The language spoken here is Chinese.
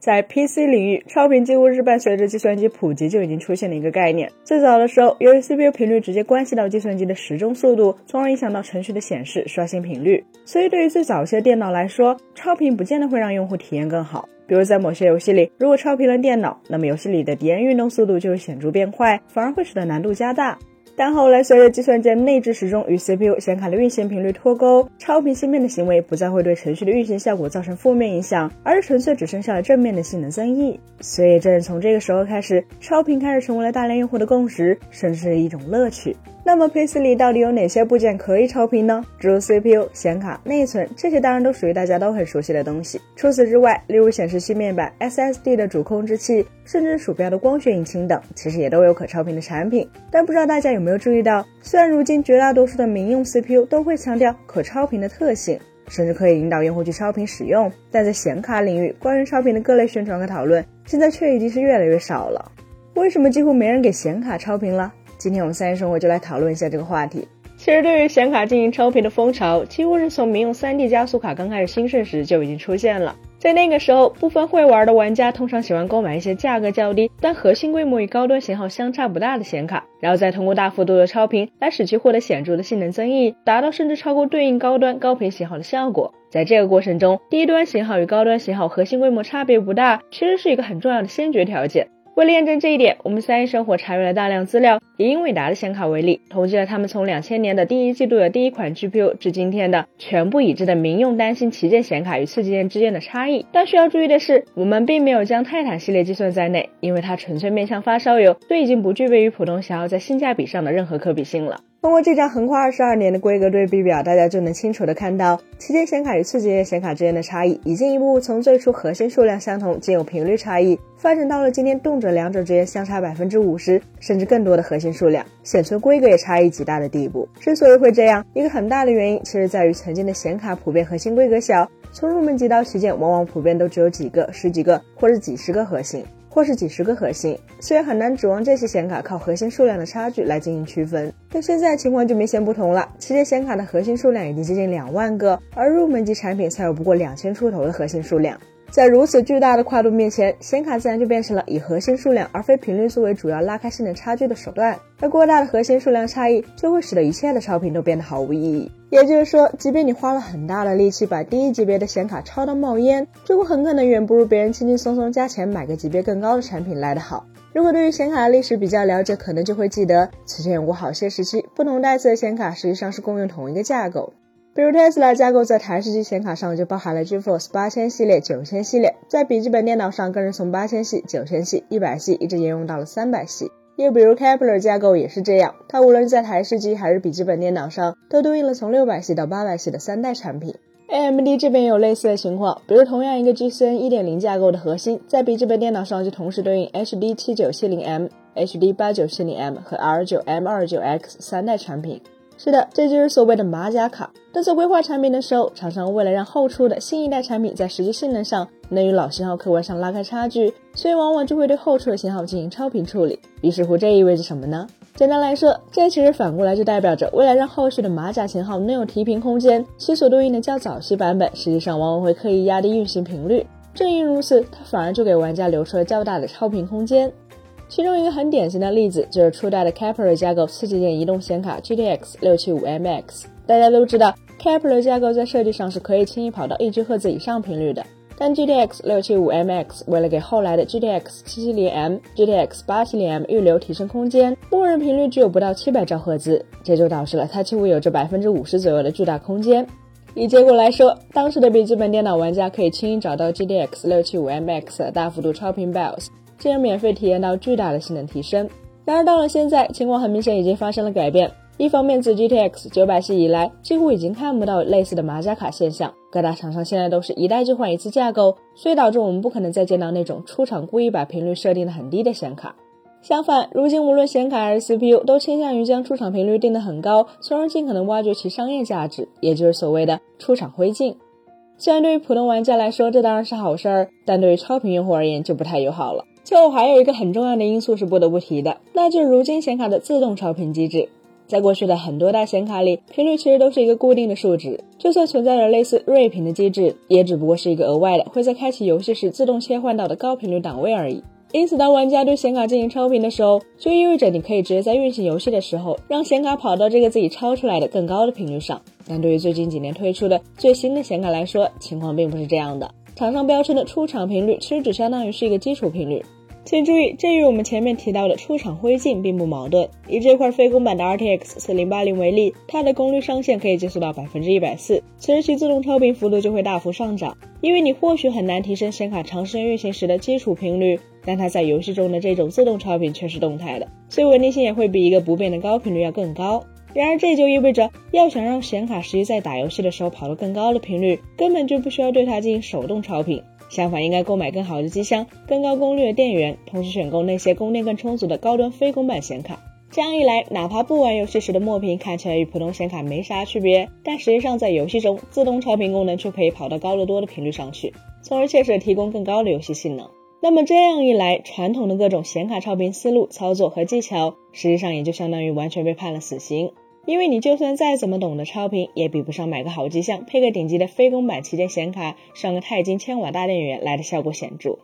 在 PC 领域，超频几乎是伴随着计算机普及就已经出现的一个概念。最早的时候，由于 CPU 频率直接关系到计算机的时钟速度，从而影响到程序的显示、刷新频率。所以，对于最早些电脑来说，超频不见得会让用户体验更好。比如在某些游戏里，如果超频了电脑，那么游戏里的敌人运动速度就会显著变快，反而会使得难度加大。但后来，随着计算机内置时钟与 CPU 显卡的运行频率脱钩，超频芯片的行为不再会对程序的运行效果造成负面影响，而是纯粹只剩下了正面的性能增益。所以，正是从这个时候开始，超频开始成为了大量用户的共识，甚至是一种乐趣。那么 PC 里到底有哪些部件可以超频呢？诸如 CPU、显卡、内存，这些当然都属于大家都很熟悉的东西。除此之外，例如显示器面板、SSD 的主控制器，甚至鼠标的光学引擎等，其实也都有可超频的产品。但不知道大家有没有注意到，虽然如今绝大多数的民用 CPU 都会强调可超频的特性，甚至可以引导用户去超频使用，但在显卡领域，关于超频的各类宣传和讨论，现在却已经是越来越少了。为什么几乎没人给显卡超频了？今天我们三一生活就来讨论一下这个话题。其实，对于显卡进行超频的风潮，几乎是从民用 3D 加速卡刚开始兴盛时就已经出现了。在那个时候，部分会玩的玩家通常喜欢购买一些价格较低，但核心规模与高端型号相差不大的显卡，然后再通过大幅度的超频来使其获得显著的性能增益，达到甚至超过对应高端高频型号的效果。在这个过程中，低端型号与高端型号核心规模差别不大，其实是一个很重要的先决条件。为了验证这一点，我们三一生活查阅了大量资料，以英伟达的显卡为例，统计了他们从两千年的第一季度的第一款 GPU 至今天的全部已知的民用单芯旗舰显卡与次旗舰之间的差异。但需要注意的是，我们并没有将泰坦系列计算在内，因为它纯粹面向发烧友，所以已经不具备与普通显卡在性价比上的任何可比性了。通过这张横跨二十二年的规格对比表，大家就能清楚的看到，旗舰显卡与次旗舰显卡之间的差异，已经一步从最初核心数量相同，仅有频率差异，发展到了今天动辄两者之间相差百分之五十甚至更多的核心数量，显存规格也差异极大的地步。之所以会这样，一个很大的原因，其实在于曾经的显卡普遍核心规格小，从入门级到旗舰，往往普遍都只有几个、十几个或者几十个核心。或是几十个核心，虽然很难指望这些显卡靠核心数量的差距来进行区分。但现在情况就明显不同了，旗舰显卡的核心数量已经接近两万个，而入门级产品才有不过两千出头的核心数量。在如此巨大的跨度面前，显卡自然就变成了以核心数量而非频率数为主要拉开性能差距的手段。而过大的核心数量差异，就会使得一切的超频都变得毫无意义。也就是说，即便你花了很大的力气把低一级别的显卡超到冒烟，最后很可能远不如别人轻轻松松加钱买个级别更高的产品来得好。如果对于显卡的历史比较了解，可能就会记得，此前有过好些时期，不同代次的显卡实际上是共用同一个架构。比如 Tesla 架构在台式机显卡上就包含了 GeForce 八千系列、九千系列，在笔记本电脑上更是从八千系、九千系、一百系一直沿用到了三百系。又比如 Kepler 架构也是这样，它无论在台式机还是笔记本电脑上，都对应了从六百系到八百系的三代产品。AMD 这边也有类似的情况，比如同样一个 GCN 一点零架构的核心，在笔记本电脑上就同时对应 HD 七九七零 M、HD 八九七零 M 和 R 九 M 二九 X 三代产品。是的，这就是所谓的马甲卡。但在规划产品的时候，厂商为了让后出的新一代产品在实际性能上能与老型号客观上拉开差距，所以往往就会对后出的型号进行超频处理。于是乎，这意味着什么呢？简单来说，这其实反过来就代表着，为了让后续的马甲型号能有提频空间，其所对应的较早期版本实际上往往会刻意压低运行频率。正因如此，它反而就给玩家留出了较大的超频空间。其中一个很典型的例子就是初代的 Kepler 架构次旗舰移动显卡 GTX 675MX。大家都知道，Kepler 架构在设计上是可以轻易跑到一 G 赫兹以上频率的，但 GTX 675MX 为了给后来的 GTX 770M、GTX 870M 预留提升空间，默认频率只有不到700兆赫兹，这就导致了它几乎有着百分之五十左右的巨大空间。以结果来说，当时的笔记本电脑玩家可以轻易找到 GTX 675MX 的大幅度超频 BIOS。竟然免费体验到巨大的性能提升。然而到了现在，情况很明显已经发生了改变。一方面，自 GTX 九百系以来，几乎已经看不到类似的马甲卡现象。各大厂商现在都是一代就换一次架构，所以导致我们不可能再见到那种出厂故意把频率设定的很低的显卡。相反，如今无论显卡还是 CPU，都倾向于将出厂频率定得很高，从而尽可能挖掘其商业价值，也就是所谓的出厂灰烬。虽然对于普通玩家来说，这当然是好事儿，但对于超频用户而言就不太友好了。最后还有一个很重要的因素是不得不提的，那就是如今显卡的自动超频机制。在过去的很多代显卡里，频率其实都是一个固定的数值，就算存在着类似睿频的机制，也只不过是一个额外的会在开启游戏时自动切换到的高频率档位而已。因此，当玩家对显卡进行超频的时候，就意味着你可以直接在运行游戏的时候，让显卡跑到这个自己超出来的更高的频率上。但对于最近几年推出的最新的显卡来说，情况并不是这样的。厂商标称的出厂频率，其实只相当于是一个基础频率。请注意，这与我们前面提到的出厂灰烬并不矛盾。以这块非公版的 RTX 4080为例，它的功率上限可以加速到百分之一百四，此时其自动超频幅度就会大幅上涨。因为你或许很难提升显卡长时间运行时的基础频率，但它在游戏中的这种自动超频却是动态的，所以稳定性也会比一个不变的高频率要更高。然而，这就意味着要想让显卡实际在打游戏的时候跑到更高的频率，根本就不需要对它进行手动超频。相反，应该购买更好的机箱、更高功率的电源，同时选购那些供电更充足的高端非公版显卡。这样一来，哪怕不玩游戏时的墨屏看起来与普通显卡没啥区别，但实际上在游戏中，自动超频功能却可以跑到高得多的频率上去，从而切实提供更高的游戏性能。那么这样一来，传统的各种显卡超频思路、操作和技巧，实际上也就相当于完全被判了死刑。因为你就算再怎么懂得超频，也比不上买个好机箱，配个顶级的非公版旗舰显卡，上个钛金千瓦大电源来的效果显著。